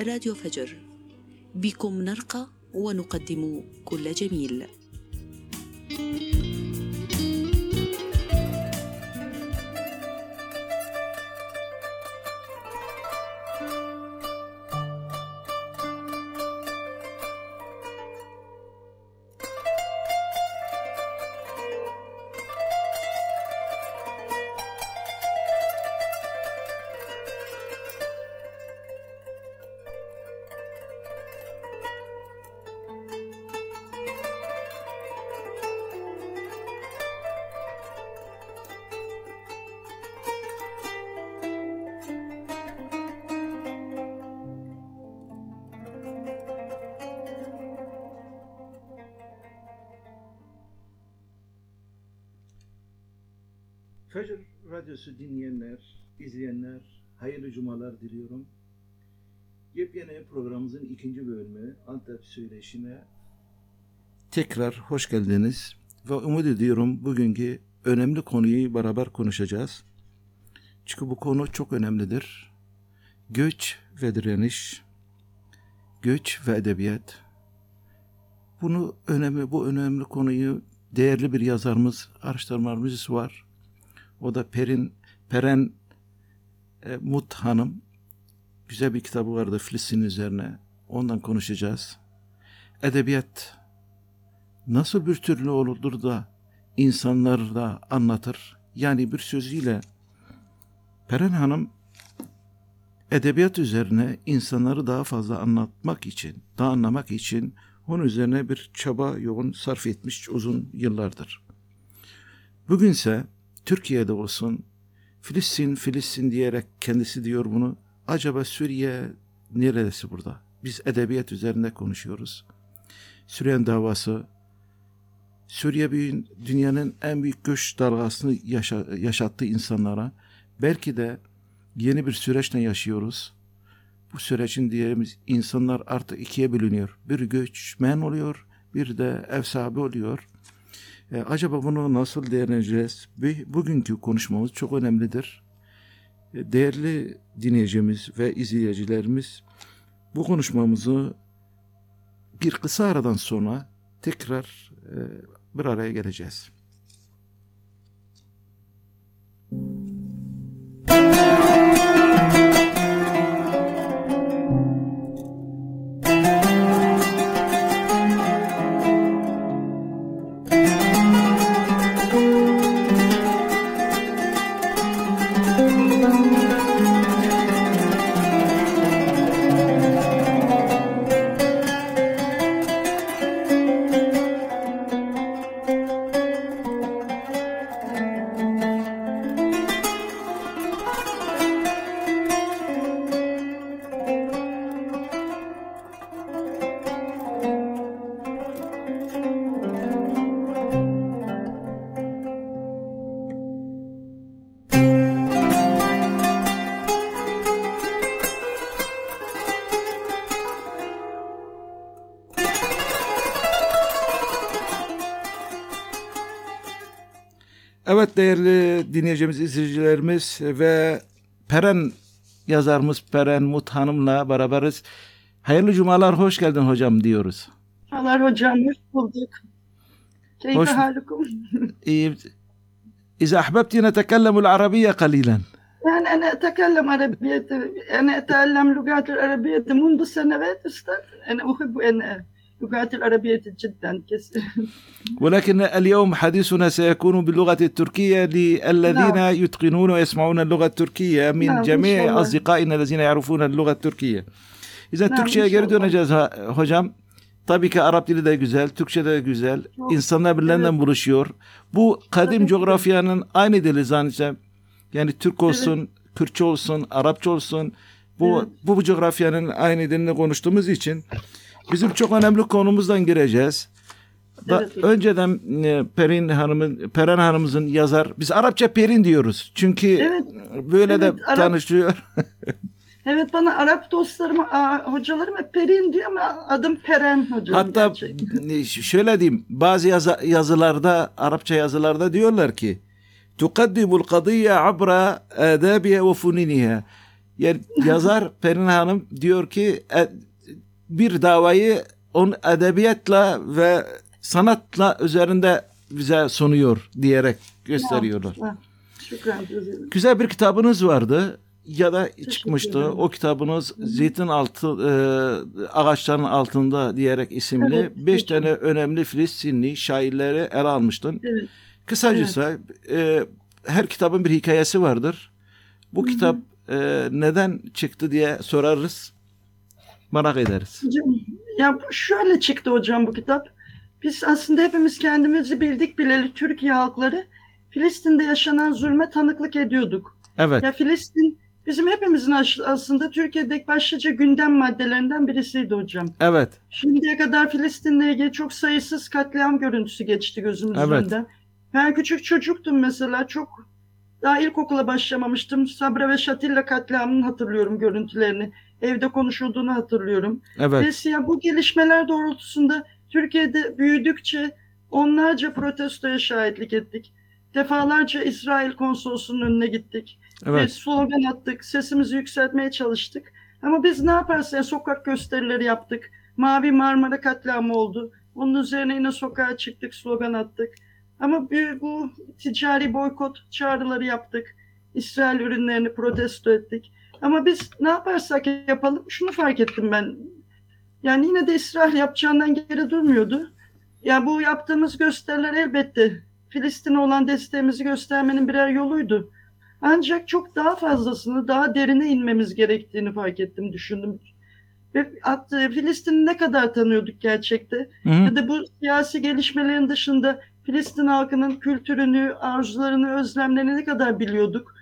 راديو فجر. بكم نرقى ونقدم كل جميل. Programımızın ikinci bölümü Antep Söyleşi'ne tekrar hoş geldiniz. Ve umut ediyorum bugünkü önemli konuyu beraber konuşacağız. Çünkü bu konu çok önemlidir. Göç ve direniş, göç ve edebiyat. Bunu önemli, bu önemli konuyu değerli bir yazarımız, araştırmacımız var. O da Perin Peren e, Mut Hanım. Güzel bir kitabı vardı Filistin üzerine. Ondan konuşacağız. Edebiyat nasıl bir türlü olur da insanları da anlatır. Yani bir sözüyle Peren Hanım edebiyat üzerine insanları daha fazla anlatmak için, daha anlamak için onun üzerine bir çaba yoğun sarf etmiş uzun yıllardır. Bugünse Türkiye'de olsun, Filistin, Filistin diyerek kendisi diyor bunu. Acaba Suriye neresi burada? Biz edebiyat üzerinde konuşuyoruz. Suriye davası, Suriye bir, dünyanın en büyük göç dalgasını yaşa, yaşattığı insanlara. Belki de yeni bir süreçle yaşıyoruz. Bu sürecin diyelim insanlar artık ikiye bölünüyor. Bir göçmen oluyor, bir de ev sahibi oluyor. E, acaba bunu nasıl değerlendireceğiz? Bugünkü konuşmamız çok önemlidir. E, değerli dinleyicimiz ve izleyicilerimiz bu konuşmamızı bir kısa aradan sonra tekrar e, bir araya geleceğiz. değerli dinleyicimiz, izleyicilerimiz ve Peren yazarımız Peren Mut Hanım'la beraberiz. Hayırlı cumalar, hoş geldin hocam diyoruz. Allah hocam, hoş bulduk. Keyfe Hoş- halukum? إيه، إذا أحببت نتكلم العربية قليلا يعني أنا أتكلم عربية أنا أتعلم لغات العربية منذ سنوات أستاذ أنا أحب أن اللغات العربية جدا كثير ولكن اليوم حديثنا سيكون باللغة التركية للذين نعم. يتقنون ويسمعون اللغة التركية من نعم، إن جميع شاء الله. أصدقائنا الذين يعرفون اللغة التركية. İza Naam, Türkçe'ye geri inşallah. döneceğiz ha- hocam. Tabii ki Arap dili de güzel, Türkçe de güzel. Çok, İnsanlar birbirlerinden evet. buluşuyor. Bu kadim Tabii ki. coğrafyanın aynı dili zannedeceğim. Yani Türk olsun, Kürtçe olsun, Arapça olsun. Bu, Evet. bu, bu coğrafyanın aynı dilini konuştuğumuz için Bizim çok önemli konumuzdan gireceğiz. Da, evet, önceden e, Perin Hanım'ın Peren Hanım'ızın yazar biz Arapça Perin diyoruz. Çünkü evet, böyle evet, de Arap, tanışıyor. evet bana Arap dostlarım a, hocalarım hep Perin diyor ama adım Peren hocam. Hatta gerçekten. E, şöyle diyeyim bazı yazı, yazılarda Arapça yazılarda diyorlar ki tukaddimul kadiye abra adabiye ve funiniha. Yani yazar Perin Hanım diyor ki e, bir davayı on edebiyatla ve sanatla üzerinde bize sunuyor diyerek gösteriyorlar. Şükran. Güzel bir kitabınız vardı ya da çıkmıştı. ederim. O kitabınız Zeytin altı e, ağaçların altında diyerek isimli Evet, beş tane önemli Filistinli şairleri ele almıştın. Evet. Kısacası e, her kitabın bir hikayesi vardır. Bu kitap e, neden çıktı diye sorarız. Merak ederiz. Hocam, ya şöyle çıktı hocam bu kitap. Biz aslında hepimiz kendimizi bildik bileli Türkiye halkları Filistin'de yaşanan zulme tanıklık ediyorduk. Evet. Ya Filistin bizim hepimizin aslında Türkiye'deki başlıca gündem maddelerinden birisiydi hocam. Evet. Şimdiye kadar Filistin'le ilgili çok sayısız katliam görüntüsü geçti gözümüzün Evet. önünden. Ben küçük çocuktum mesela çok daha ilkokula başlamamıştım. Sabra ve Şatilla katliamını hatırlıyorum görüntülerini. Evde konuşulduğunu hatırlıyorum. Evet. Dolayısıyla bu gelişmeler doğrultusunda Türkiye'de büyüdükçe onlarca protestoya şahitlik ettik. Defalarca İsrail konsolosluğunun önüne gittik. Ve Evet. slogan attık, sesimizi yükseltmeye çalıştık. Ama biz ne yaparsa ya, sokak gösterileri yaptık. Mavi Marmara katliamı oldu. Onun üzerine yine sokağa çıktık, slogan attık. Ama bu, bu ticari boykot çağrıları yaptık. İsrail ürünlerini protesto ettik. Ama biz ne yaparsak yapalım şunu fark ettim ben. Yani yine de İsrail yapacağından geri durmuyordu. Ya bu yaptığımız gösteriler elbette Filistin'e olan desteğimizi göstermenin birer yoluydu. Ancak çok daha fazlasını, daha derine inmemiz gerektiğini fark ettim, düşündüm. Ve Filistin'i ne kadar tanıyorduk gerçekte? Hı hı. Ya da bu siyasi gelişmelerin dışında Filistin halkının kültürünü, arzularını, özlemlerini ne kadar biliyorduk?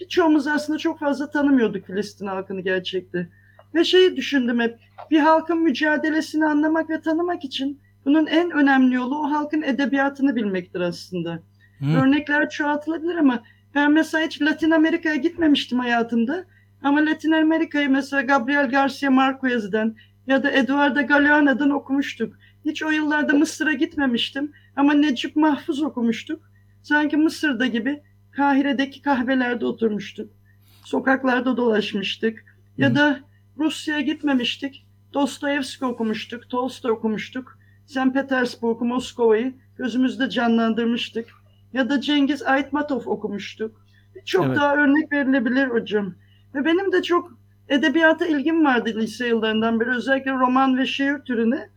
Birçoğumuz aslında çok fazla tanımıyorduk Filistin halkını gerçekte. Ve şeyi düşündüm hep, bir halkın mücadelesini anlamak ve tanımak için bunun en önemli yolu o halkın edebiyatını bilmektir aslında. Hı. Örnekler çoğaltılabilir ama ben mesela hiç Latin Amerika'ya gitmemiştim hayatımda. Ama Latin Amerika'yı mesela Gabriel Garcia Marquez'den ya da Eduardo Galeano'dan okumuştuk. Hiç o yıllarda Mısır'a gitmemiştim ama Necip Mahfuz okumuştuk. Sanki Mısır'da gibi Kahire'deki kahvelerde oturmuştuk. Sokaklarda dolaşmıştık. Ya da Rusya'ya gitmemiştik. Dostoyevski okumuştuk, Tolstoy okumuştuk. St. Petersburg, Moskova'yı gözümüzde canlandırmıştık. Ya da Cengiz Aytmatov okumuştuk. Çok Evet. daha örnek verilebilir hocam. Ve benim de çok edebiyata ilgim vardı lise yıllarından beri. Özellikle roman ve şiir türüne.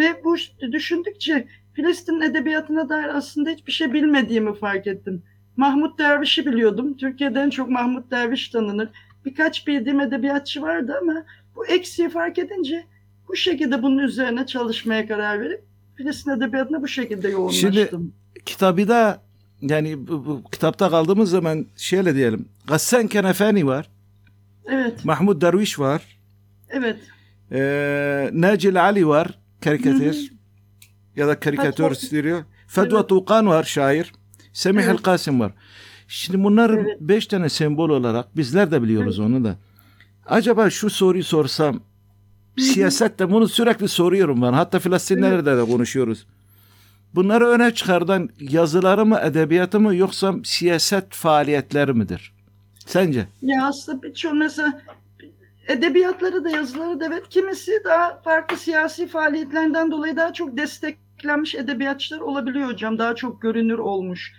Ve bu düşündükçe Filistin edebiyatına dair aslında hiçbir şey bilmediğimi fark ettim. Mahmut Derviş'i biliyordum. Türkiye'de en çok Mahmut Derviş tanınır. Birkaç bildiğim edebiyatçı vardı ama bu eksiği fark edince bu şekilde bunun üzerine çalışmaya karar verip Filistin edebiyatına bu şekilde yoğunlaştım. Kitabı da yani bu, bu kitapta kaldığımız zaman şöyle diyelim. Gassan Kenefani var. Evet, Mahmud Derviş var. evet. Ee, Nacil Ali var. Karikatür. Ya da Fetva- istiyor. Fedva Evet. Tuğkan var şair. Semih Evet. El Kasim var. Şimdi bunlar Evet. beş tane sembol olarak bizler de biliyoruz onu da. Acaba şu soruyu sorsam siyasette bunu sürekli soruyorum ben. Hatta Filistinlerle de konuşuyoruz. Bunları öne çıkardan yazıları mı, edebiyatı mı yoksa siyaset faaliyetleri midir? Sence? Ya aslında birçok mesela edebiyatları da yazıları da evet kimisi daha farklı siyasi faaliyetlerden dolayı daha çok desteklenmiş edebiyatçılar olabiliyor hocam. Daha çok görünür olmuş.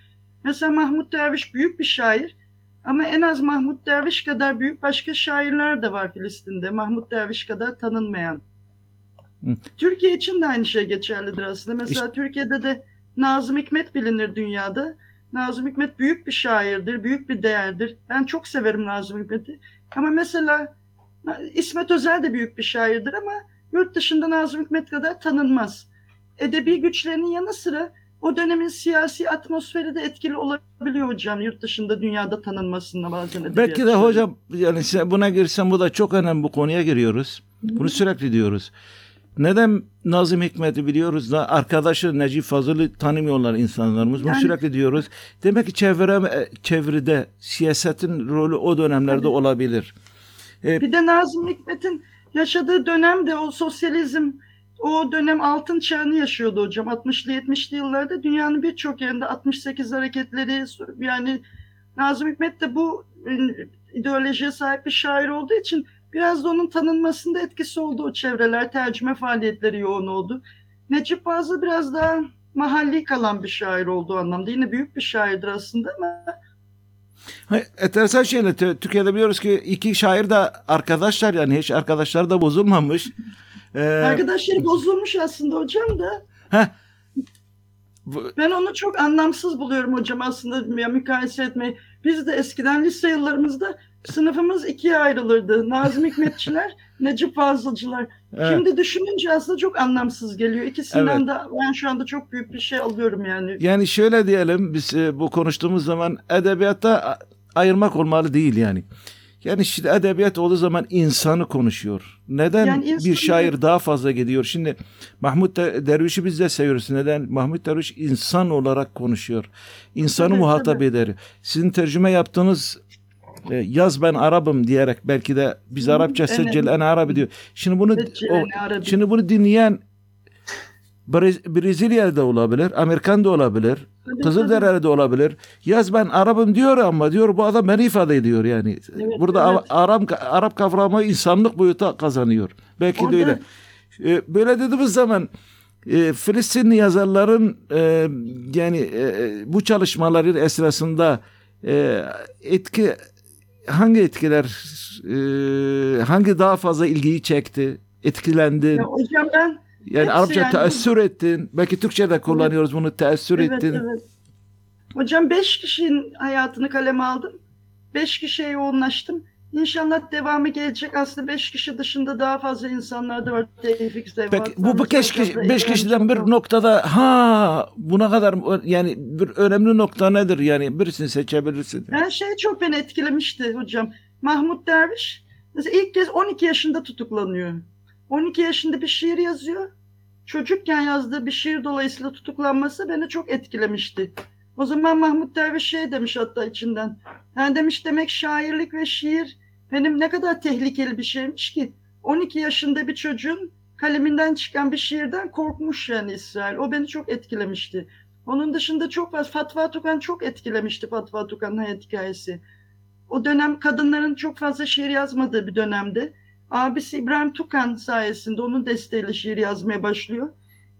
Mesela Mahmut Derviş büyük bir şair ama en az Mahmut Derviş kadar büyük başka şairler de var Filistin'de. Mahmut Derviş kadar tanınmayan. Hı. Türkiye için de aynı şey geçerlidir aslında. Mesela Türkiye'de de Nazım Hikmet bilinir dünyada. Nazım Hikmet büyük bir şairdir, büyük bir değerdir. Ben çok severim Nazım Hikmet'i. Ama mesela İsmet Özel de büyük bir şairdir ama yurt dışında Nazım Hikmet kadar tanınmaz. Edebi güçlerinin yanı sıra o dönemin siyasi atmosferi de etkili olabiliyor hocam yurt dışında dünyada tanınmasında bazen Belki de hocam yani buna girsem bu da çok önemli bu konuya giriyoruz. Bunu sürekli diyoruz. Neden Nazım Hikmet'i biliyoruz da arkadaşı Necip Fazıl'ı tanımıyorlar insanlarımız. Bunu Yani- sürekli diyoruz. Demek ki çevre, çevrede siyasetin rolü o dönemlerde Tabii. olabilir. Bir de Nazım Hikmet'in yaşadığı dönemde o sosyalizm o dönem altın çağını yaşıyordu hocam. 60'lı 70'li yıllarda dünyanın birçok yerinde 68 hareketleri yani Nazım Hikmet de bu e, ideolojiye sahip bir şair olduğu için biraz da onun tanınmasında etkisi oldu o çevreler. Tercüme faaliyetleri yoğun oldu. Necip Fazıl biraz daha mahalli kalan bir şair olduğu anlamda. Yine büyük bir şairdir aslında ama Enteresan şeyle tü- Türkiye'de biliyoruz ki iki şair de arkadaşlar yani hiç arkadaşlar da bozulmamış. Ee, arkadaşları bozulmuş aslında hocam da. heh. Bu- Ben onu çok anlamsız buluyorum hocam aslında ya mukayese etmeyi. Biz de eskiden lise yıllarımızda sınıfımız ikiye ayrılırdı. Nazım Hikmetçiler, Necip Fazılcılar. evet. Şimdi düşününce aslında çok anlamsız geliyor. İkisinden Evet. de ben şu anda çok büyük bir şey alıyorum yani. Yani şöyle diyelim biz e, bu konuştuğumuz zaman edebiyatta ayırmak olmalı değil yani. Yani şimdi edebiyat olduğu zaman insanı konuşuyor. Neden Yani bir şair daha fazla gidiyor? Şimdi Mahmut De- Derviş'i biz de seviyoruz. Neden? Mahmut Derviş insan olarak konuşuyor. İnsanı Evet, muhatap evet. eder. Sizin tercüme yaptığınız e, yaz ben Arap'ım diyerek belki de biz Arapça evet. seccel en Arabi diyor. Şimdi bunu o, şimdi bunu dinleyen Brez- Brezilya'da olabilir, Amerikan da olabilir, Kızılderili'de olabilir. Yaz ben Arap'ım diyor ama diyor bu adam beni ifade ediyor yani. Evet, Burada evet. Arap Arap kavramı insanlık boyuta kazanıyor. Belki Orada- de öyle. Ee, böyle dediğimiz zaman e, Filistinli yazarların e, yani e, bu çalışmaların esnasında e, etki hangi etkiler e, hangi daha fazla ilgiyi çekti? Etkilendin. Ya hocam ben Yani Arapça yani- teessür ettin. Belki Türkçe'de kullanıyoruz bunu teessür evet, ettin. evet. Hocam beş kişinin hayatını kaleme aldım. Beş kişiye yoğunlaştım. İnşallah devamı gelecek. Aslında beş kişi dışında daha fazla insanlar da var. Tevfik de var. Peki bu, beş, kişi, beş kişiden bir noktada ha buna kadar yani bir önemli nokta nedir? Yani birisini seçebilirsin. Ben şey çok beni etkilemişti hocam. Mahmut Derviş mesela ilk kez 12 yaşında tutuklanıyor. 12 yaşında bir şiir yazıyor. Çocukken yazdığı bir şiir dolayısıyla tutuklanması beni çok etkilemişti. O zaman Mahmut Derviş şey demiş hatta içinden. Yani demiş demek şairlik ve şiir benim ne kadar tehlikeli bir şeymiş ki 12 yaşında bir çocuğun kaleminden çıkan bir şiirden korkmuş yani İsrail. O beni çok etkilemişti. Onun dışında çok fazla Fatva Tukan çok etkilemişti Fatva Tukan'ın hayat hikayesi. O dönem kadınların çok fazla şiir yazmadığı bir dönemde. Abisi İbrahim Tukan sayesinde onun desteğiyle şiir yazmaya başlıyor.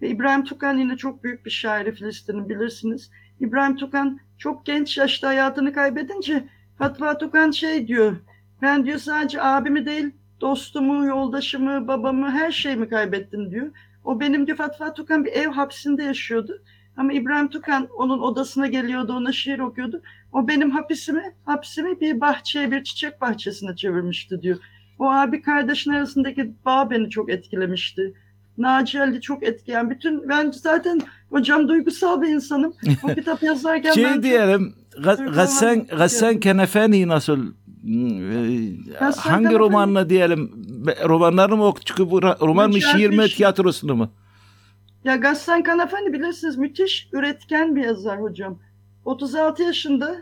Ve İbrahim Tukan yine çok büyük bir şairi Filistin'in bilirsiniz. İbrahim Tukan çok genç yaşta hayatını kaybedince Fatva Tukan şey diyor. Ben diyor sadece abimi değil dostumu, yoldaşımı, babamı her şeyimi kaybettim diyor. O benim diyor Fatva Tukan bir ev hapsinde yaşıyordu. Ama İbrahim Tukan onun odasına geliyordu, ona şiir okuyordu. O benim hapisimi, hapsimi bir bahçeye, bir çiçek bahçesine çevirmişti diyor. O abi kardeşin arasındaki bağ beni çok etkilemişti. Naci Ali çok etkileyen. Bütün ben zaten hocam duygusal bir insanım. O kitap yazarken ben Şey çok- diyelim Ga- Duygulanmak Gassan, istiyorum. Gassan Kenefeni nasıl e, Gassan hangi romanını diyelim romanlarını mı ra- roman mı şiir mi tiyatrosunu mu? Ya Gassan Kanafani bilirsiniz müthiş üretken bir yazar hocam. 36 yaşında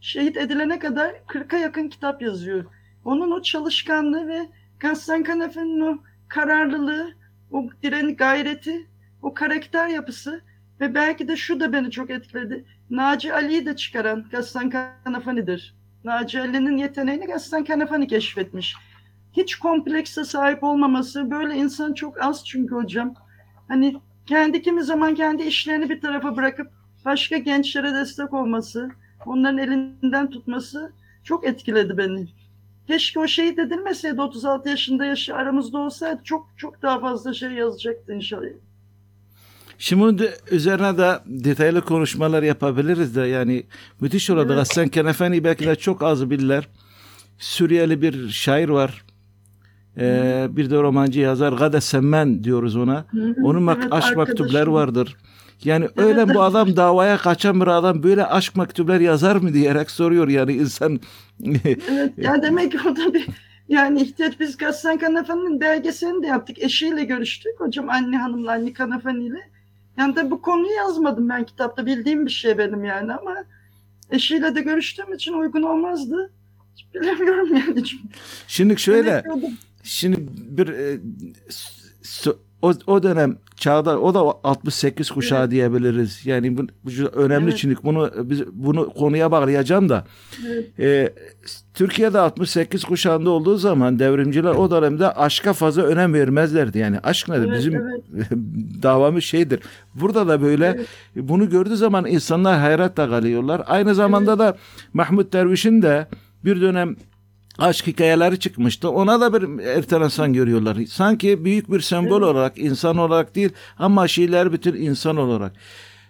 şehit edilene kadar 40'a yakın kitap yazıyor. Onun o çalışkanlığı ve Gassan Kanafani'nin o kararlılığı, o direni gayreti, o karakter yapısı ve belki de şu da beni çok etkiledi. Naci Ali'yi de çıkaran Gassan Kanafani'dir. Naci Ali'nin yeteneğini Gassan Kanafani keşfetmiş. Hiç komplekse sahip olmaması, böyle insan çok az çünkü hocam. Hani kendi kimi zaman kendi işlerini bir tarafa bırakıp başka gençlere destek olması, onların elinden tutması çok etkiledi beni. Keşke o şehit edilmeseydi 36 yaşında yaşı aramızda olsaydı çok çok daha fazla şey yazacaktı inşallah. Şimdi bunun de- üzerine de detaylı konuşmalar yapabiliriz de yani müthiş orada Evet. Gassan Kenefeni belki de çok az bilirler. Suriyeli bir şair var. Ee, bir de romancı yazar Gade Semmen diyoruz ona. Onun mak- Evet, aşk mektupları vardır. Yani öyle evet. bu adam davaya kaçan bir adam böyle aşk mektupları yazar mı diyerek soruyor yani insan. Evet ya demek ki o da bir yani ihtiyaç biz Gassan Kanafani'nin belgeselini de yaptık. Eşiyle görüştük hocam anne hanımla anne Kanafani ile. Yani tabii bu konuyu yazmadım ben kitapta bildiğim bir şey benim yani ama eşiyle de görüştüğüm için uygun olmazdı. Hiç bilemiyorum yani. Şimdi şöyle şimdi bir e, s- s- o, o dönem çağda o da 68 kuşağı diyebiliriz. Yani bu, bu önemli Evet. çünkü bunu biz bunu konuya bağlayacağım da. Evet. E, Türkiye'de 68 kuşağında olduğu zaman devrimciler o dönemde aşka fazla önem vermezlerdi. Yani aşk nedir? Evet, Bizim evet. davamız şeydir. Burada da böyle Evet. bunu gördüğü zaman insanlar hayretle kalıyorlar. Aynı zamanda da Mahmut Derviş'in de bir dönem aşk hikayeleri çıkmıştı. Ona da bir enteresan görüyorlar. Sanki büyük bir sembol Evet. olarak, insan olarak değil ama şeyler bütün insan olarak.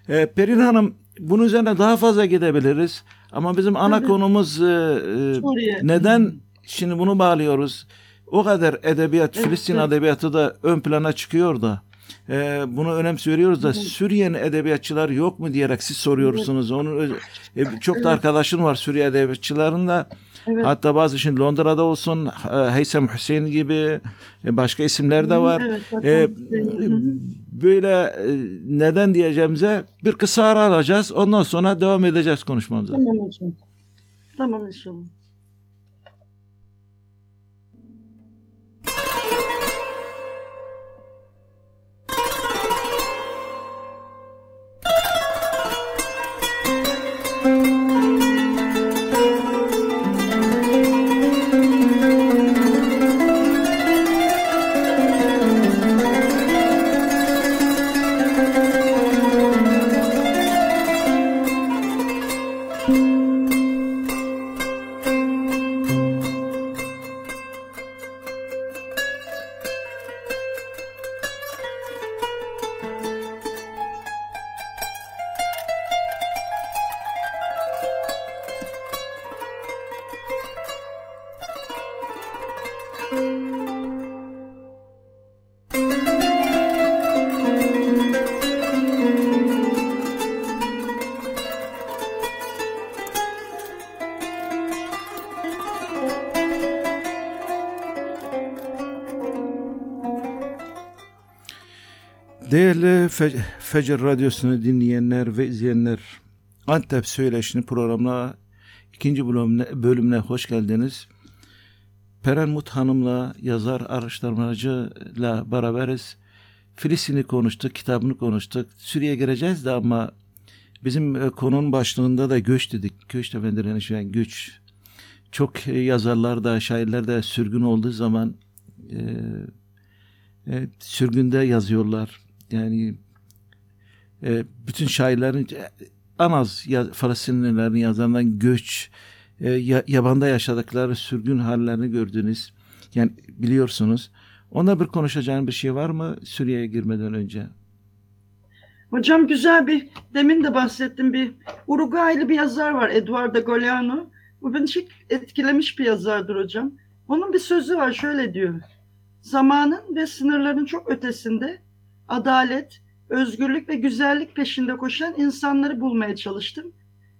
Ee, Perin Hanım bunun üzerine daha fazla gidebiliriz. Ama bizim ana Tabii. konumuz e, e, neden şimdi bunu bağlıyoruz? O kadar edebiyat, Evet, Filistin evet. edebiyatı da ön plana çıkıyor da. E, bunu önemsiyoruz da Evet. Suriye'nin edebiyatçılar yok mu diyerek siz soruyorsunuz. Onun öz- e, çok da Evet. arkadaşın var Suriye edebiyatçılarında. Evet. Hatta bazı şimdi Londra'da olsun e, Heysem Hüseyin gibi e, başka isimler de var. Evet. E, böyle e, neden diyeceğimize bir kısa ara alacağız. Ondan sonra devam edeceğiz konuşmamıza. Tamam hocam. Tamam inşallah. Fe- Fecr Radyosu'nu dinleyenler ve izleyenler, Antep Söyleşini programına ikinci bölümüne, bölümüne hoş geldiniz. Peren Mut Hanım'la yazar araştırmacıyla beraberiz. Filistin'i konuştuk, kitabını konuştuk. Suriye'ye gireceğiz de ama bizim e, konunun başlığında da göç dedik. Göç de yani göç. Çok e, yazarlar da, şairler de sürgün olduğu zaman e, e, sürgünde yazıyorlar. Yani e, bütün şairlerin e, en az ya, Filistinlilerin yazarından göç, e, ya, yabanda yaşadıkları sürgün hallerini gördünüz. Yani biliyorsunuz. Onda bir konuşacağın bir şey var mı Suriye'ye girmeden önce? Hocam güzel bir, demin de bahsettim bir Uruguaylı bir yazar var Eduardo Galeano. Bu beni çok etkilemiş bir yazardır hocam. Onun bir sözü var şöyle diyor. Zamanın ve sınırların çok ötesinde adalet, özgürlük ve güzellik peşinde koşan insanları bulmaya çalıştım.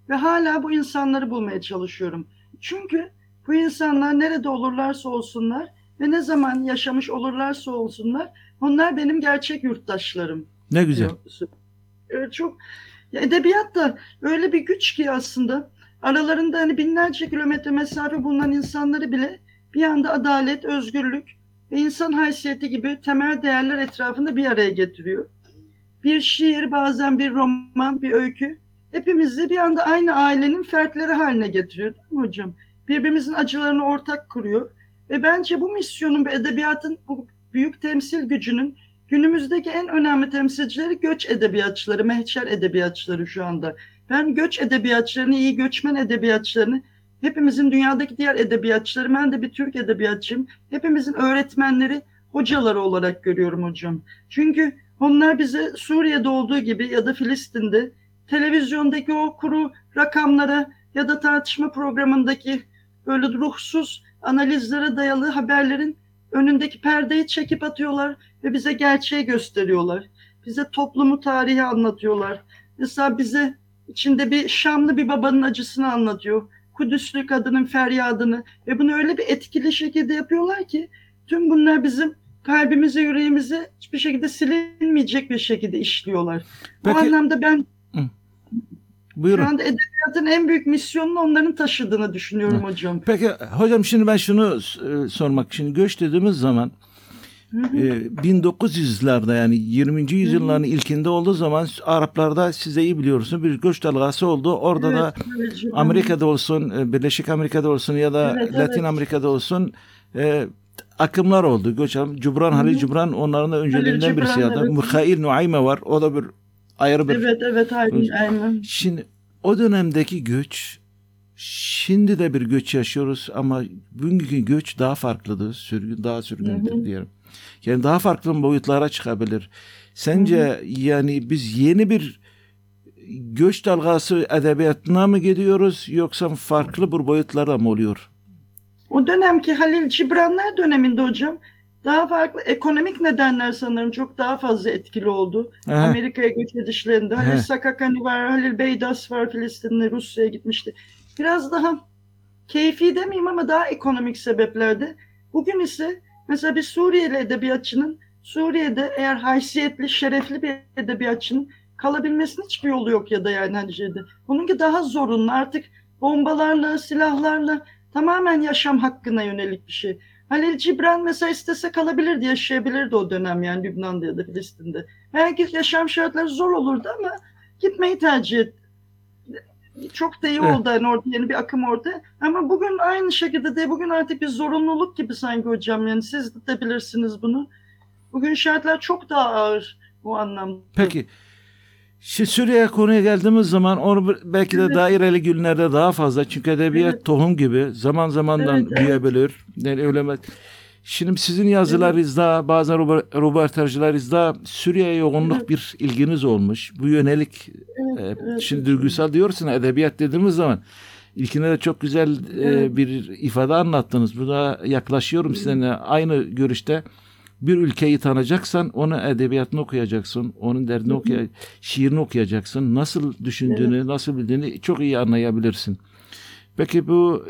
Ve hala bu insanları bulmaya çalışıyorum. Çünkü bu insanlar nerede olurlarsa olsunlar ve ne zaman yaşamış olurlarsa olsunlar onlar benim gerçek yurttaşlarım. Ne güzel. Evet, çok ya edebiyat da öyle bir güç ki aslında aralarında hani binlerce kilometre mesafe bulunan insanları bile bir anda adalet, özgürlük ve insan haysiyeti gibi temel değerler etrafında bir araya getiriyor. Bir şiir, bazen bir roman, bir öykü hepimizi bir anda aynı ailenin fertleri haline getiriyor değil mi hocam? Birbirimizin acılarını ortak kuruyor ve bence bu misyonun ve edebiyatın bu büyük temsil gücünün günümüzdeki en önemli temsilcileri göç edebiyatçıları, mehçer edebiyatçıları şu anda. Ben göç edebiyatçılarını, iyi göçmen edebiyatçılarını, hepimizin dünyadaki diğer edebiyatçıları, ben de bir Türk edebiyatçıyım. Hepimizin öğretmenleri, hocaları olarak görüyorum hocam. Çünkü onlar bize Suriye'de olduğu gibi ya da Filistin'de televizyondaki o kuru rakamlara ya da tartışma programındaki böyle ruhsuz analizlere dayalı haberlerin önündeki perdeyi çekip atıyorlar ve bize gerçeği gösteriyorlar. Bize toplumu tarihi anlatıyorlar. Mesela bize içinde bir Şamlı bir babanın acısını anlatıyor. Kudüslü kadının feryadını ve bunu öyle bir etkili şekilde yapıyorlar ki tüm bunlar bizim kalbimize, yüreğimize hiçbir şekilde silinmeyecek bir şekilde işliyorlar. Peki- Bu anlamda ben Buyurun. şu anda edebiyatın en büyük misyonunu onların taşıdığını düşünüyorum hocam. Peki hocam şimdi ben şunu e, sormak. Şimdi göç dediğimiz zaman Hı hı. Ee, 1900'lerde yani 20. yüzyılların ilkinde olduğu zaman Araplarda siz de iyi biliyorsunuz bir göç dalgası oldu. Orada da Evet, Cibran. Amerika'da olsun, e, Birleşik Amerika'da olsun ya da Evet, Latin evet. Amerika'da olsun e, akımlar oldu. Göç Cubran Hı hı. Halil Cubran onların da öncülerinden Cibran, birisi ya da evet. Mikhail Nuayme var. O da bir ayrı bir. Evet evet aynen. aynen. Şimdi o dönemdeki göç şimdi de bir göç yaşıyoruz ama bugünkü göç daha farklıdır. Sürgün daha sürgündür Hı hı. diyelim. Yani daha farklı boyutlara çıkabilir. Sence yani biz yeni bir göç dalgası edebiyatına mı gidiyoruz yoksa farklı bir boyutlara mı oluyor? O dönemki Halil Cibranlar döneminde hocam daha farklı ekonomik nedenler sanırım çok daha fazla etkili oldu. Amerika'ya göç edişlerinde. Halil. Sakakani var, Halil Beydas var Filistin'de, Rusya'ya gitmişti. Biraz daha keyfi demeyeyim ama daha ekonomik sebeplerde. Bugün ise mesela bir Suriyeli edebiyatçının Suriye'de eğer haysiyetli, şerefli bir edebiyatçının kalabilmesinin hiçbir yolu yok ya da yani hani şeyde. Bununki daha zorunlu artık bombalarla, silahlarla tamamen yaşam hakkına yönelik bir şey. Halil Cibran mesela istese kalabilirdi, yaşayabilirdi o dönem yani Lübnan'da ya da Filistin'de. Belki yaşam şartları zor olurdu ama gitmeyi tercih etti. Çok da iyi Evet. oldu yani orada yeni bir akım orada. Ama bugün aynı şekilde de bugün artık bir zorunluluk gibi sanki hocam yani siz de bilirsiniz bunu. Bugün şartlar çok daha ağır bu anlamda. Peki. Şimdi Suriye konuya geldiğimiz zaman onu belki de Evet. daireli günlerde daha fazla çünkü edebiyat Evet. tohum gibi zaman zamandan Evet, evet. büyüyebilir. Yani öyle Şimdi sizin yazılarınızda bazen röpo- röportajlarınızda Suriye'ye yoğunluk Evet. bir ilginiz olmuş. Bu yönelik Evet, e, evet. şimdi duygusal diyorsun edebiyat dediğimiz zaman ilkine de çok güzel e, Evet. bir ifade anlattınız. Buna yaklaşıyorum sizinle aynı görüşte. Bir ülkeyi tanıyacaksan onun edebiyatını okuyacaksın. Onun derdini okuya, şiirini okuyacaksın. Nasıl düşündüğünü, nasıl bildiğini çok iyi anlayabilirsin. Peki bu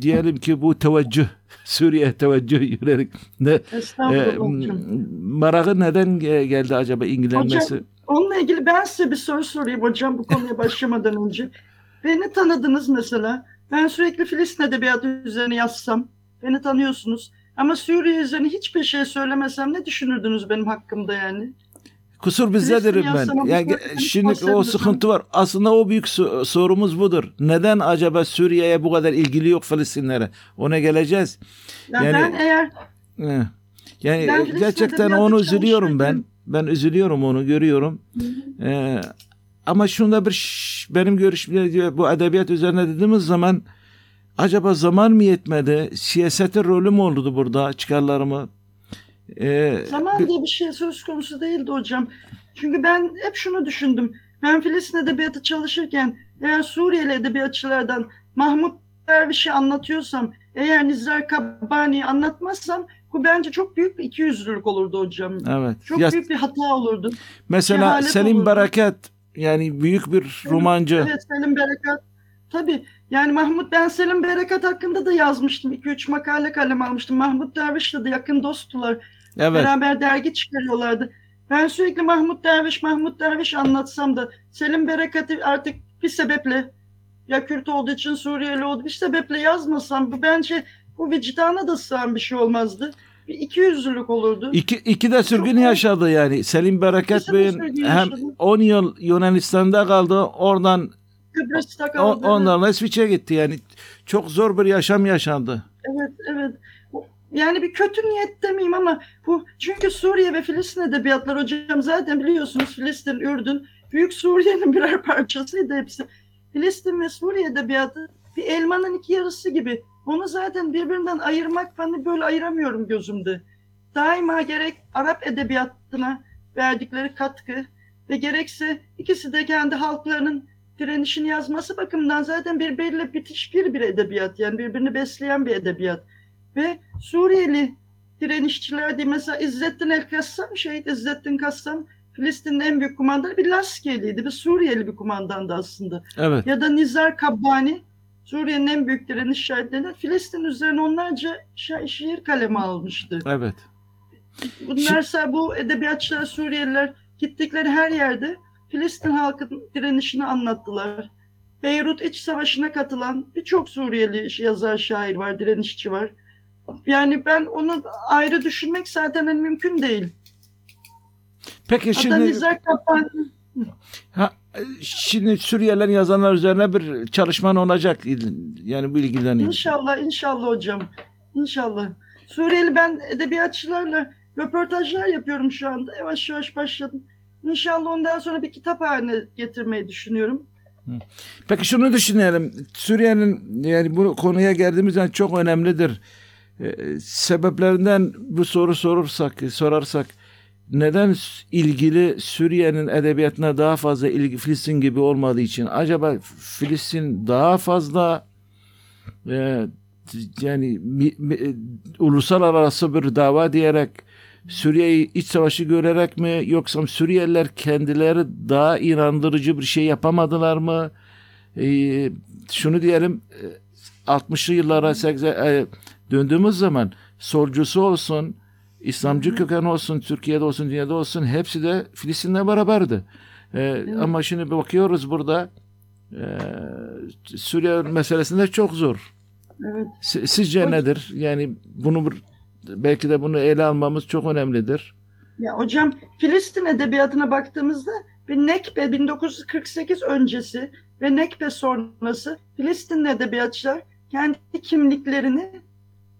diyelim ki bu teveccüh Suriye teveccüh yönelik ne e, marağı neden ge- geldi acaba ilgilenmesi? Onunla ilgili ben size bir soru sorayım hocam bu konuya başlamadan önce. Beni tanıdınız mesela. Ben sürekli Filistin edebiyatı üzerine yazsam. Beni tanıyorsunuz. Ama Suriye üzerine hiçbir şey söylemesem ne düşünürdünüz benim hakkımda yani? Kusur bizdedir Filistin ben. Yani kadar şimdi o sıkıntı var. Aslında o büyük so- sorumuz budur. Neden acaba Suriye'ye bu kadar ilgili yok Filistinlere? Ona geleceğiz. Yani, Yani- ben eğer. Yani Ben e, gerçekten onu üzülüyorum ben. Ben üzülüyorum onu görüyorum. Ee, ama şunda bir benim görüşüm bu edebiyat üzerine dediğimiz zaman acaba zaman mı yetmedi? Siyasetin rolü mü oldu burada çıkarlarımı? Ee, Zaman diye bir şey söz konusu değildi hocam. Çünkü ben hep şunu düşündüm. Ben Filistin edebiyatı çalışırken eğer Suriyeli edebiyatçılardan Mahmut Derviş'i anlatıyorsam, eğer Nizar Kabbani'yi anlatmazsam bu bence çok büyük bir ikiyüzlülük olurdu hocam. evet. Çok Ya- büyük bir hata olurdu. mesela cehalet Selim olurdu. Barakat yani büyük bir romancı. Evet Selim Berekat. Tabii yani Mahmut ben Selim Berekat hakkında da yazmıştım. 2-3 makale kalem almıştım. Mahmut Derviş'le de yakın dosttular. Evet. Beraber dergi çıkarıyorlardı. Ben sürekli Mahmut Derviş, Mahmut Derviş anlatsam da Selim Berekat'i artık bir sebeple ya Kürt olduğu için Suriyeli olduğu bir sebeple yazmasam bu bence bu vicdana da sığan bir şey olmazdı. Bir ikiyüzlülük olurdu. İki, iki de sürgün Çok- yaşadı yani. Selim de Bey'in hem yaşadı. 10 yıl Yunanistan'da kaldı. Oradan Kıbrıs'ta kaldı. ondan İsviçre'ye gitti yani. Çok zor bir yaşam yaşandı. Evet, evet. Yani bir kötü niyet demeyeyim ama bu çünkü Suriye ve Filistin edebiyatları hocam zaten biliyorsunuz Filistin, Ürdün büyük Suriye'nin birer parçasıydı hepsi. Filistin ve Suriye edebiyatı bir elmanın iki yarısı gibi. Onu zaten birbirinden ayırmak ben böyle ayıramıyorum gözümde. Daima gerek Arap edebiyatına verdikleri katkı ve gerekse ikisi de kendi halklarının direnişini yazması bakımından zaten birbiriyle bitişik bir edebiyat yani birbirini besleyen bir edebiyat. Ve Suriyeli direnişçiler diye mesela İzzettin El Kassam, şehit İzzettin Kassam Filistin'in en büyük kumandanı bir Laskeliydi, bir Suriyeli bir kumandandı aslında. Evet. Ya da Nizar Kabbani, Suriye'nin en büyük direniş şahitlerinden Filistin üzerine onlarca şa- şiir kalemi almıştı. Evet. Bunlarsa bu edebiyatçılar, Suriyeliler gittikleri her yerde Filistin halkının direnişini anlattılar. Beyrut İç Savaşı'na katılan birçok Suriyeli yazar, şair var, direnişçi var. yani ben onu ayrı düşünmek zaten hani mümkün değil. Peki şimdi Nizar Kaplan ha, şimdi Suriyelilerin yazanlar üzerine bir çalışman olacak. Yani bu ilgileniyor. İnşallah, inşallah hocam. İnşallah. Suriyeli ben edebiyatçılarla röportajlar yapıyorum şu anda. Yavaş yavaş başladım. İnşallah ondan sonra bir kitap haline getirmeyi düşünüyorum. Peki şunu düşünelim. Suriye'nin yani bu konuya geldiğimiz zaman çok önemlidir. Ee, sebeplerinden bu soru sorursak, sorarsak neden ilgili Suriye'nin edebiyatına daha fazla ilgi Filistin gibi olmadığı için acaba Filistin daha fazla e, yani mi, mi, uluslararası bir dava diyerek Suriye'yi iç savaşı görerek mi yoksa Suriyeliler kendileri daha inandırıcı bir şey yapamadılar mı? Ee, şunu diyelim 60'lı yıllara 80, e, döndüğümüz zaman solcusu olsun, İslamcı köken olsun, Türkiye'de olsun, dünyada olsun hepsi de Filistin'le beraberdi. Ee, Ama şimdi bakıyoruz burada e, Suriye meselesinde çok zor. Evet. Si- Sizce nedir? Yani bunu bir- belki de bunu ele almamız çok önemlidir. Ya hocam Filistin edebiyatına baktığımızda bir Nekbe 1948 öncesi ve Nekbe sonrası Filistin edebiyatçılar kendi kimliklerini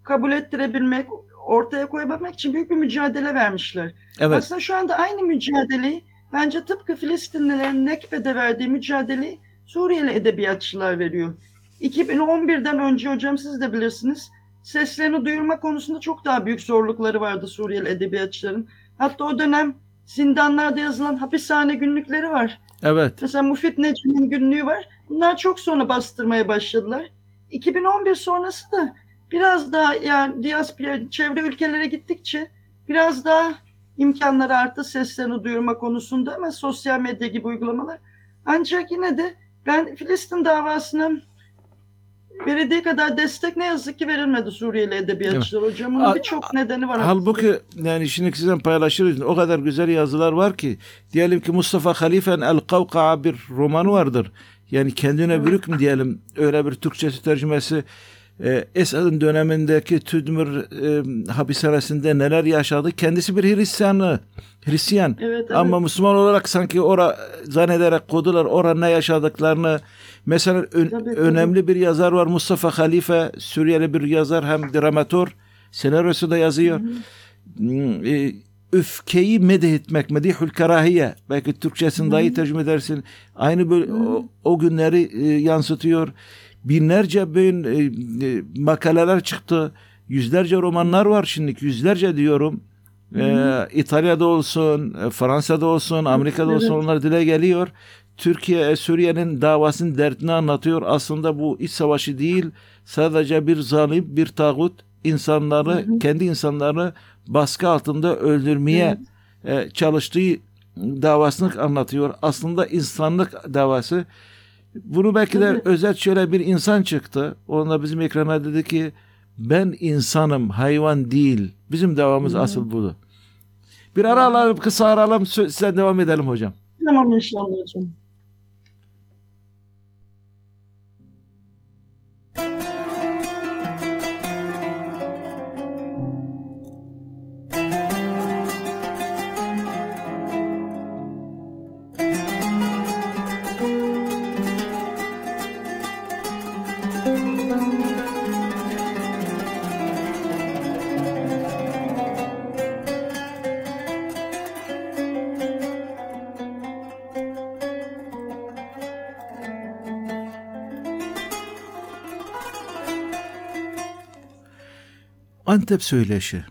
kabul ettirebilmek, ortaya koyabilmek için büyük bir mücadele vermişler. Evet. Aslında şu anda aynı mücadeleyi bence tıpkı Filistinlilerin Nekbe'de verdiği mücadeleyi Suriyeli edebiyatçılar veriyor. 2011'den önce hocam siz de bilirsiniz seslerini duyurma konusunda çok daha büyük zorlukları vardı Suriyeli edebiyatçıların. Hatta o dönem zindanlarda yazılan hapishane günlükleri var. Evet. Mesela Mufit Necmi'nin günlüğü var. Bunlar çok sonra bastırmaya başladılar. 2011 sonrası da biraz daha yani diaspora çevre ülkelere gittikçe biraz daha imkanları arttı seslerini duyurma konusunda ama sosyal medya gibi uygulamalar. Ancak yine de ben Filistin davasına verildiği kadar destek ne yazık ki verilmedi Suriyeli edebiyatçılar hocam. Bunun Al- birçok nedeni var. Halbuki yani şimdi sizden paylaşırız. O kadar güzel yazılar var ki. Diyelim ki Mustafa Halife'nin El Kavka'a bir romanı vardır. Yani kendine bürük mü diyelim öyle bir Türkçesi tercümesi. E, Esad'ın dönemindeki Tüdmür e, hapishanesinde neler yaşadı. Kendisi bir Hristiyanı. Hristiyan. Evet, evet. Ama Müslüman olarak sanki ora zannederek kodular orada ne yaşadıklarını. Mesela ö- Tabii, tabii. önemli bir yazar var Mustafa Halife. Suriyeli bir yazar hem dramatör. Senaryosu da yazıyor. Hmm, e, öfkeyi medih etmek, medihül karahiye. Belki Türkçesini daha iyi tercüme edersin. Aynı böyle o, o günleri e, yansıtıyor. Binlerce böyle e, e, makaleler çıktı. Yüzlerce romanlar var şimdi. Yüzlerce diyorum. Ee, İtalya'da olsun, e, Fransa'da olsun, Amerika'da olsun Evet. onlar dile geliyor. Türkiye, e, Suriye'nin davasının derdini anlatıyor. Aslında bu iç savaşı değil, sadece bir zalim, bir tağut insanları, kendi insanlarını baskı altında öldürmeye e, çalıştığı davasını anlatıyor. Aslında insanlık davası. Bunu belki de özet şöyle bir insan çıktı. Onunla bizim ekrana dedi ki ben insanım, hayvan değil. Bizim davamız asıl budur. Bir ara alalım, kısa ara alalım, size devam edelim hocam. Tamam inşallah hocam. Antep Söyleşi.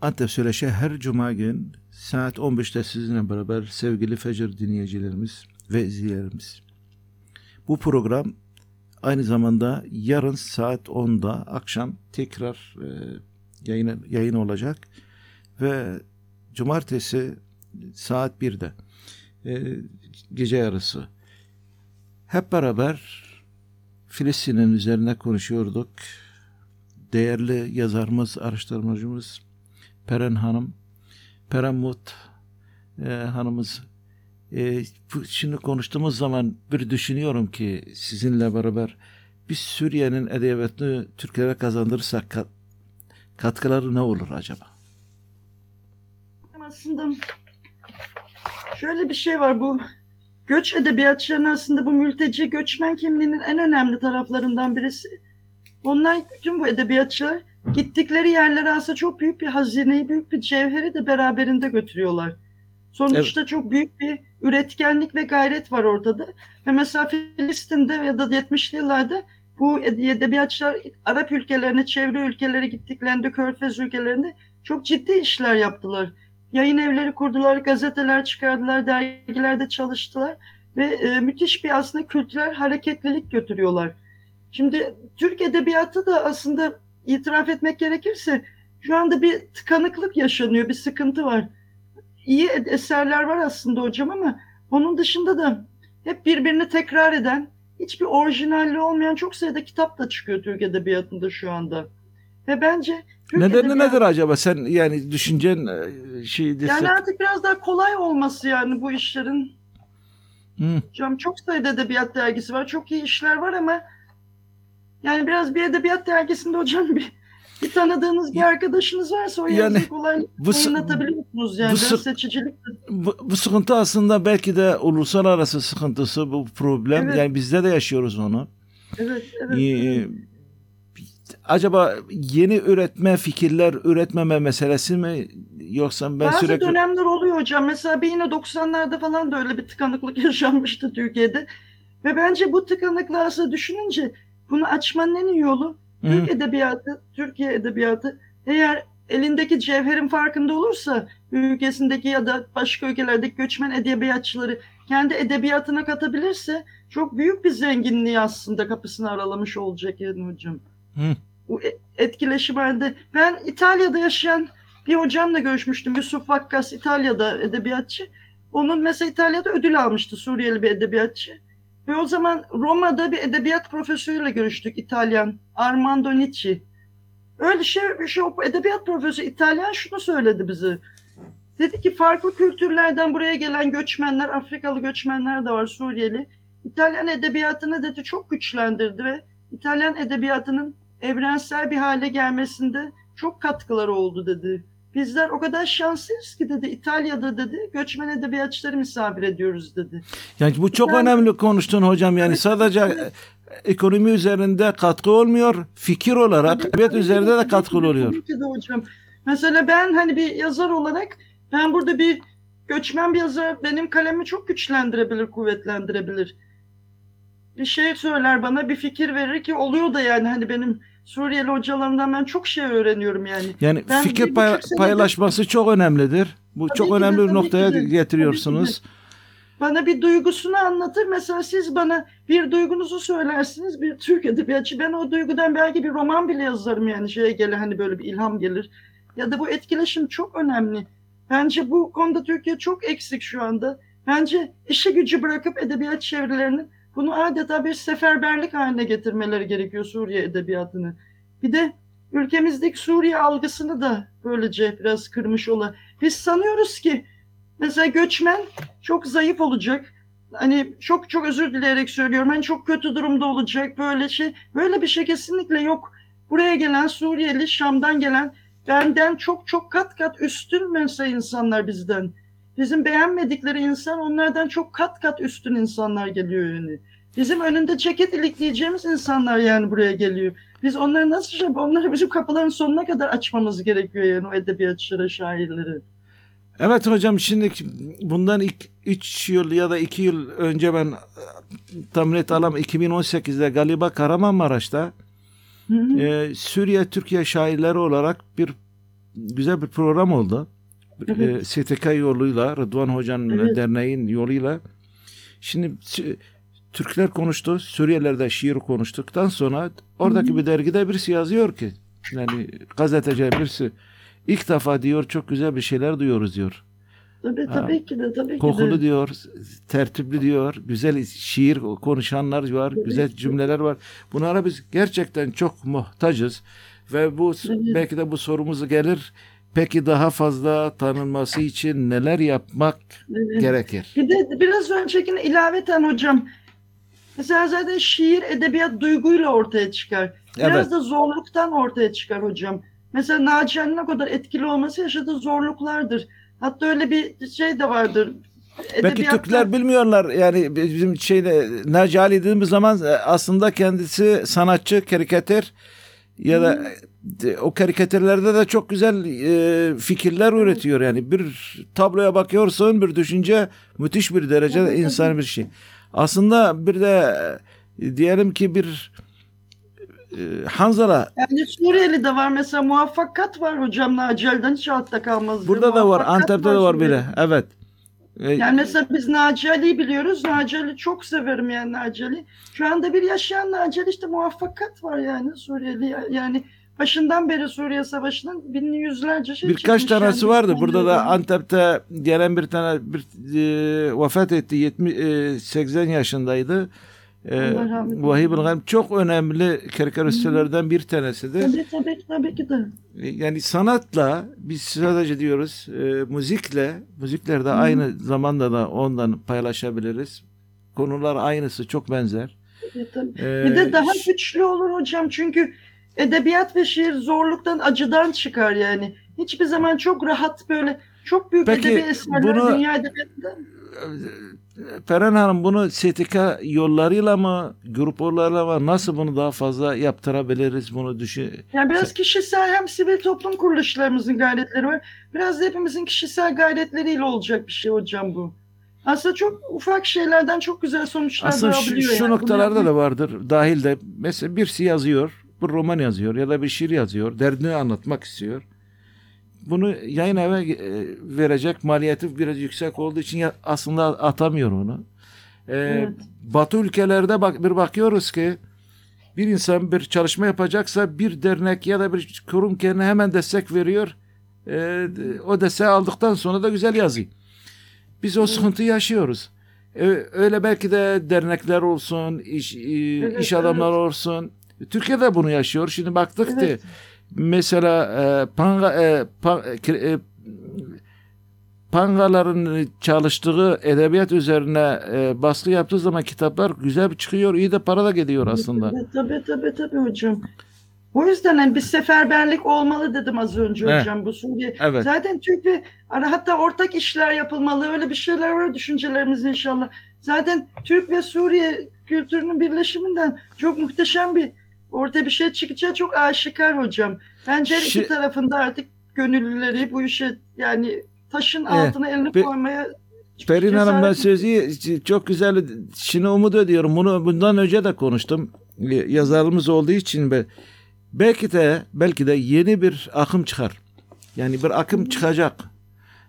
Antep Söyleşi her cuma gün saat 15'te sizinle beraber sevgili Fecr dinleyicilerimiz ve izleyicilerimiz. Bu program aynı zamanda yarın saat 10'da akşam tekrar e, yayın, yayın olacak ve cumartesi saat 1'de e, gece yarısı hep beraber Filistin'in üzerine konuşuyorduk değerli yazarımız, araştırmacımız Peren Hanım, Peren Mut e, hanımız. E, şimdi konuştuğumuz zaman bir düşünüyorum ki sizinle beraber biz Suriye'nin edebiyatını Türklere kazandırırsak kat- katkıları ne olur acaba? Aslında şöyle bir şey var bu göç edebiyatçılarının aslında bu mülteci göçmen kimliğinin en önemli taraflarından birisi. Onlar bütün bu edebiyatçılar gittikleri yerlere aslında çok büyük bir hazineyi, büyük bir cevheri de beraberinde götürüyorlar. Sonuçta çok büyük bir üretkenlik ve gayret var ortada. Ve mesela Filistin'de ya da 70'li yıllarda bu edebiyatçılar Arap ülkelerine, çevre ülkelere gittiklerinde, Körfez ülkelerinde çok ciddi işler yaptılar. Yayın evleri kurdular, gazeteler çıkardılar, dergilerde çalıştılar ve e, müthiş bir aslında kültürel hareketlilik götürüyorlar. Şimdi Türk edebiyatı da aslında itiraf etmek gerekirse şu anda bir tıkanıklık yaşanıyor, bir sıkıntı var. İyi eserler var aslında hocam ama onun dışında da hep birbirini tekrar eden, hiçbir orijinalliği olmayan çok sayıda kitap da çıkıyor Türk edebiyatında şu anda. Ve bence Türk Nedeni edebiyatı- nedir acaba? Sen yani düşüncen e, şey Yani artık biraz daha kolay olması yani bu işlerin. Hı. Hocam çok sayıda edebiyat dergisi var. Çok iyi işler var ama yani biraz bir edebiyat dergisinde hocam bir, bir tanıdığınız bir arkadaşınız varsa o Yani yazıyı kolay bu yayınlatabiliyorsunuz yani. bu seçicilik bu, bu sıkıntı aslında belki de uluslararası sıkıntısı bu problem. Evet. Yani bizde de yaşıyoruz onu. Evet, evet. Ee, acaba yeni üretme fikirler üretmeme meselesi mi yoksa ben Bazı sürekli dönemler oluyor hocam. Mesela bir yine 90'larda falan da öyle bir tıkanıklık yaşanmıştı Türkiye'de. Ve bence bu tıkanıklığı aslında düşününce bunu açmanın en iyi yolu Hı. Türk edebiyatı, Türkiye edebiyatı eğer elindeki cevherin farkında olursa ülkesindeki ya da başka ülkelerdeki göçmen edebiyatçıları kendi edebiyatına katabilirse çok büyük bir zenginliği aslında kapısını aralamış olacak yani hocam. Hı. Bu e- etkileşim halinde. Ben İtalya'da yaşayan bir hocamla görüşmüştüm. Yusuf Vakkas İtalya'da edebiyatçı. Onun mesela İtalya'da ödül almıştı Suriyeli bir edebiyatçı. Ve o zaman Roma'da bir edebiyat profesörüyle görüştük İtalyan. Armando Nietzsche. Öyle şey, şey edebiyat profesörü İtalyan şunu söyledi bize. Dedi ki farklı kültürlerden buraya gelen göçmenler, Afrikalı göçmenler de var Suriyeli. İtalyan edebiyatını dedi çok güçlendirdi ve İtalyan edebiyatının evrensel bir hale gelmesinde çok katkıları oldu dedi. Bizler o kadar şanslıyız ki dedi İtalya'da dedi göçmen edebiyatçıları misafir ediyoruz dedi. yani bu çok Yani- önemli konuştun hocam yani Evet, sadece evet. ekonomi üzerinde katkı olmuyor fikir olarak edebiyat tabii üzerinde de de, oluyor. Tabii de hocam. Mesela ben hani bir yazar olarak ben burada bir göçmen bir yazar benim kalemi çok güçlendirebilir, kuvvetlendirebilir. Bir şey söyler bana, bir fikir verir ki oluyor da yani hani benim Suriyeli hocalarımdan ben çok şey öğreniyorum yani. Yani Ben fikir pay- paylaşması çok önemlidir. Bu Tabii çok de, önemli bir noktaya de, getiriyorsunuz. Bana bir duygusunu anlatır. Mesela siz bana bir duygunuzu söylersiniz. Bir Türk edebiyatçı. Ben o duygudan belki bir roman bile yazarım yani şeye gelir hani böyle bir ilham gelir. Ya da bu etkileşim çok önemli. Bence bu konuda Türkiye çok eksik şu anda. Bence işi gücü bırakıp edebiyat çevrelerinin bunu adeta bir seferberlik haline getirmeleri gerekiyor Suriye edebiyatını. Bir de ülkemizdeki Suriye algısını da böylece biraz kırmış ola. Biz sanıyoruz ki mesela göçmen çok zayıf olacak. Hani çok çok özür dileyerek söylüyorum. Hani çok kötü durumda olacak böyle şey. Böyle bir şey kesinlikle yok. Buraya gelen Suriyeli, Şam'dan gelen benden çok çok kat kat üstün mesela insanlar bizden. Bizim beğenmedikleri insan onlardan çok kat kat üstün insanlar geliyor yani. Bizim önünde ceket ilikleyeceğimiz insanlar yani buraya geliyor. Biz onları nasıl şey, onları bizim kapıların sonuna kadar açmamız gerekiyor yani o edebiyatçılara, şairleri. Evet hocam şimdi bundan 3 yıl ya da 2 yıl önce ben e, tam net alam 2018'de galiba Kahramanmaraş'ta Hı hı. e, Suriye Türkiye şairleri olarak bir güzel bir program oldu. E, STK yoluyla Rıdvan Hoca'nın Evet. derneğin yoluyla. Şimdi Türkler konuştu, Suriyeliler şiir konuştuktan sonra oradaki bir dergide birisi yazıyor ki yani gazeteci birisi ilk defa diyor çok güzel bir şeyler duyuyoruz diyor. Tabii tabii ki de tabii ki Kokulu de. diyor, tertipli diyor, güzel şiir konuşanlar var, Evet. güzel cümleler var. Bunlara biz gerçekten çok muhtacız ve bu Evet. belki de bu sorumuzu gelir. Peki daha fazla tanınması için neler yapmak Evet. gerekir? Bir de biraz öncekine ilaveten hocam Mesela zaten şiir, edebiyat duyguyla ortaya çıkar. Biraz Evet. da zorluktan ortaya çıkar hocam. Mesela Naciye'nin ne kadar etkili olması yaşadığı zorluklardır. Hatta öyle bir şey de vardır. Belki Edebiyatta- Türkler bilmiyorlar yani bizim şeyde Naci Ali dediğimiz zaman e, aslında kendisi sanatçı, karikatür ya da e, o karikatürlerde de çok güzel e, fikirler üretiyor. Yani bir tabloya bakıyorsun bir düşünce müthiş bir derecede Evet, insan bir şey. Aslında bir de e, diyelim ki bir e, Hanzala Yani Suriyeli de var. Mesela muvaffakat var hocam. Naciye'den hiç altta kalmaz. burada da var Antep'te de var bile. Evet. Yani mesela biz Naci Ali'yi biliyoruz. Naci Ali çok severim yani Naci Ali. Şu anda bir yaşayan Naci Ali işte muvaffakat var yani Suriyeli. Yani başından beri Suriye Savaşı'nın binli yüzlerce şey Birkaç tanesi yani. vardı. Burada da. Antep'te gelen bir tane bir e, vefat etti. 70 e, 80 yaşındaydı. E. Vahib el çok önemli karikatüristlerden bir tanesidir. Tabii tabii tabii ki de. E, Yani sanatla biz sadece diyoruz e, müzikle müziklerde aynı zamanda da ondan paylaşabiliriz. Konular aynısı çok benzer. Tabii, tabii. E, Bir de daha güçlü olur hocam çünkü edebiyat ve şiir zorluktan, acıdan çıkar yani. Hiçbir zaman çok rahat böyle çok büyük Peki, edebi eserler bunu- dünya edebiyatında. Peren Hanım bunu STK yollarıyla mı, grup yollarıyla mı nasıl bunu daha fazla yaptırabiliriz bunu düşün. Yani biraz kişisel hem sivil toplum kuruluşlarımızın gayretleri var. Biraz da hepimizin kişisel gayretleriyle olacak bir şey hocam bu. Aslında çok ufak şeylerden çok güzel sonuçlar Aslında şu, şu yani. Noktalarda da vardır dahil de mesela birisi yazıyor, bir roman yazıyor ya da bir şiir yazıyor, derdini anlatmak istiyor. Bunu yayın eve e, verecek maliyeti biraz yüksek olduğu için aslında atamıyor onu. Ee, Evet. Batı ülkelerde bak bir bakıyoruz ki bir insan bir çalışma yapacaksa bir dernek ya da bir kurum kendine hemen destek veriyor. Ee, o desteği aldıktan sonra da güzel yazıyor. Biz o sıkıntıyı yaşıyoruz. Ee, Öyle belki de dernekler olsun, iş, e, Evet, iş adamları evet. olsun. Türkiye'de bunu yaşıyor. Şimdi baktık Evet. ki mesela e, panga, e, pa- e, e, pangaların çalıştığı edebiyat üzerine e, baskı yaptığı zaman kitaplar güzel çıkıyor. iyi de para da geliyor aslında. Evet, tabii tabii tabii hocam. O yüzden hani bir seferberlik olmalı dedim az önce Evet. hocam bu Suriye. Evet. Zaten Türk ve ara- hatta ortak işler yapılmalı öyle bir şeyler var düşüncelerimiz inşallah. Zaten Türk ve Suriye kültürünün birleşiminden çok muhteşem bir ortaya bir şey çıkacağı çok aşikar hocam. Bence her iki Şi- tarafında artık gönüllüleri bu işe yani taşın Evet. altına elini Be- koymaya Perin Hanım ben sözü çok güzel şimdi umut ediyorum. Bunu bundan önce de konuştum. Yazarımız olduğu için be, belki de belki de yeni bir akım çıkar. Yani bir akım çıkacak.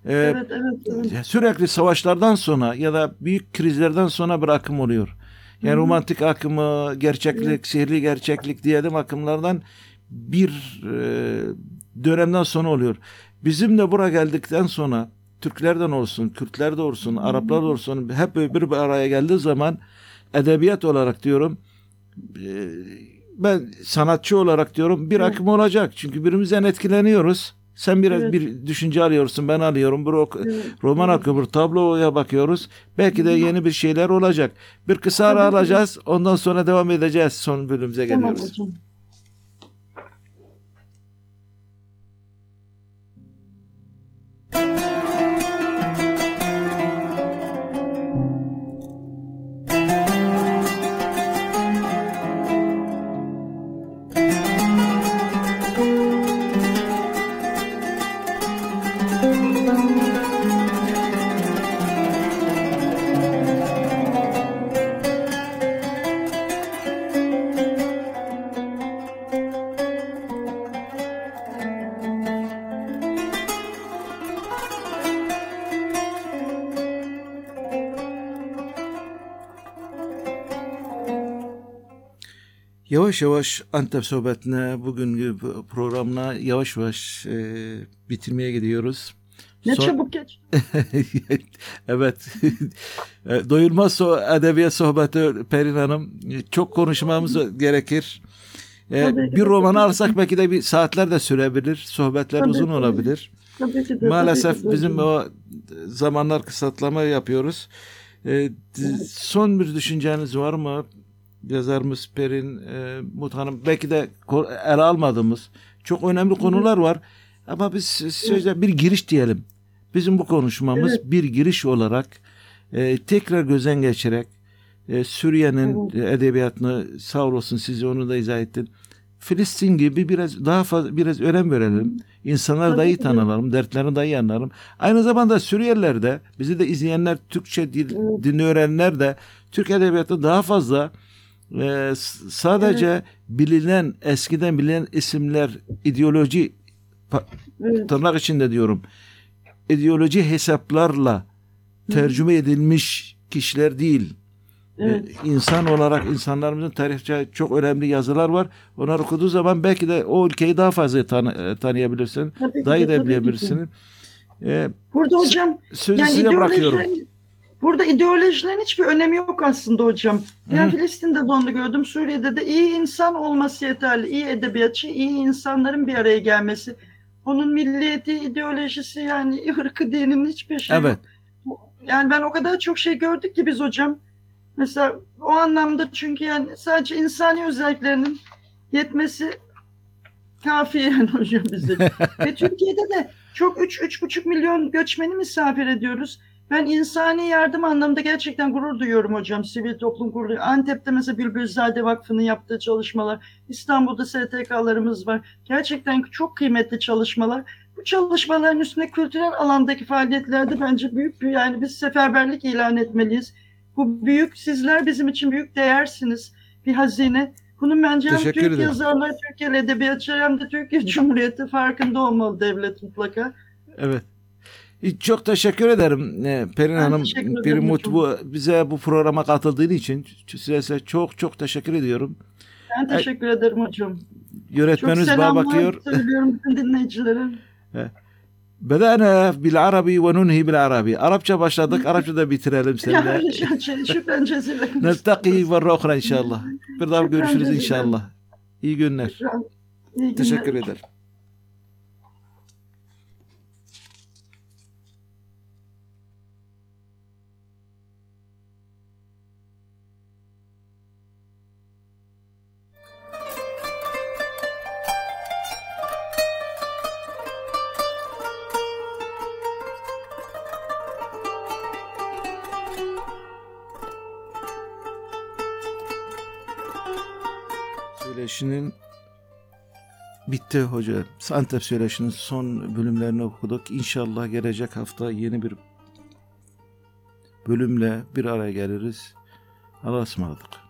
Ee, Evet evet. evet. Sürekli savaşlardan sonra ya da büyük krizlerden sonra bir akım oluyor. Yani hı. romantik akımı, gerçeklik, sihirli gerçeklik diyelim akımlardan bir e, dönemden sonra oluyor. Bizim de buraya geldikten sonra Türklerden olsun, Kürtler de olsun, Araplar da olsun hep bir, bir araya geldiği zaman edebiyat olarak diyorum e, ben sanatçı olarak diyorum bir akım olacak. Çünkü birimizden etkileniyoruz. Sen biraz Evet. bir düşünce alıyorsun, ben alıyorum. Bir ok- Evet. roman Evet. akımı, tabloya bakıyoruz. Belki de yeni bir şeyler olacak. Bir kısa ara ki. alacağız. Ondan sonra devam edeceğiz. Son bölümümüze Tamam geliyoruz. hocam. Yavaş yavaş Antep sohbetine, bugünkü programına yavaş yavaş e, bitirmeye gidiyoruz. Ne Son- çabuk geç. evet. E, Doyulmaz so- edebiyat sohbeti Perin Hanım. Çok konuşmamız gerekir. E, Tabii ki bir de. romanı alsak belki de bir saatler de sürebilir. Sohbetler Tabii uzun ki. olabilir. Tabii ki de, tabii Maalesef ki de bizim o zamanlar kısaltlama yapıyoruz. E, d- son bir düşünceniz var mı? Yazarımız Perin e, Mut Hanım belki de ele almadığımız çok önemli konular var. Ama biz sözde bir giriş diyelim. Bizim bu konuşmamız Evet. bir giriş olarak e, tekrar gözden geçerek e, Suriye'nin edebiyatını sağ olasın siz onu da izah ettin. Filistin gibi biraz daha fazla biraz önem verelim. İnsanları da iyi tanıyalım, dertlerini de iyi anlayalım. Aynı zamanda Suriyeliler de, bizi de izleyenler, Türkçe dil, Evet. dilini öğrenenler de Türk edebiyatı daha fazla e, sadece bilinen, eskiden bilinen isimler, ideoloji Evet. tırnak içinde diyorum, ideoloji hesaplarla tercüme edilmiş kişiler değil. Evet. Ee, insan olarak insanlarımızın tarihçe çok önemli yazılar var. Onları okuduğu zaman belki de o ülkeyi daha fazla tanı, e, tanıyabilirsin. Tabii Daha iyi de, bilebilirsin. Ee, Burada hocam sözü yani size bırakıyorum. ideolojilerin- Burada ideolojilerin hiçbir önemi yok aslında hocam. Ben Hı. Filistin'de de onu gördüm. Suriye'de de iyi insan olması yeterli. İyi edebiyatçı, iyi insanların bir araya gelmesi. Onun milliyeti, ideolojisi yani ırkı, dinin hiçbir şey Evet. yok. Yani ben o kadar çok şey gördük ki biz hocam. Mesela o anlamda çünkü yani sadece insani özelliklerinin yetmesi kafi yani hocam bize. Ve Türkiye'de de çok 3-3,5 milyon göçmeni misafir ediyoruz. Ben insani yardım anlamında gerçekten gurur duyuyorum hocam. Sivil toplum kurulu. Antep'te mesela Bülbülzade Vakfı'nın yaptığı çalışmalar. İstanbul'da STK'larımız var. Gerçekten çok kıymetli çalışmalar. Bu çalışmaların üstüne kültürel alandaki faaliyetlerde bence büyük bir yani biz seferberlik ilan etmeliyiz. Bu büyük, sizler bizim için büyük değersiniz. Bir hazine. Bunun bence hem Teşekkür Türk ederim. yazarlar, Türkiye edebiyatçıları hem de Türkiye Cumhuriyeti farkında olmalı devlet mutlaka. Evet. Çok teşekkür ederim e, Perin Ben Hanım. teşekkür ederim Perin Mut hocam. bu bize bu programa katıldığın için size çok çok teşekkür ediyorum. Ben teşekkür ederim hocam. Yönetmenimiz bana bakıyor. söylüyorum bütün dinleyicilere. Bedana bil Arabi ve nunhi bil Arabi. Arapça başladık, Arapça da bitirelim seninle. Şükran cezilen. Neltaki ve ukhra inşallah. Bir daha görüşürüz inşallah. İyi günler. İyi günler. Teşekkür ederim. Bitti hoca. Antep Söyleşi'nin son bölümlerini okuduk. İnşallah gelecek hafta yeni bir bölümle bir araya geliriz. Allah'a ısmarladık.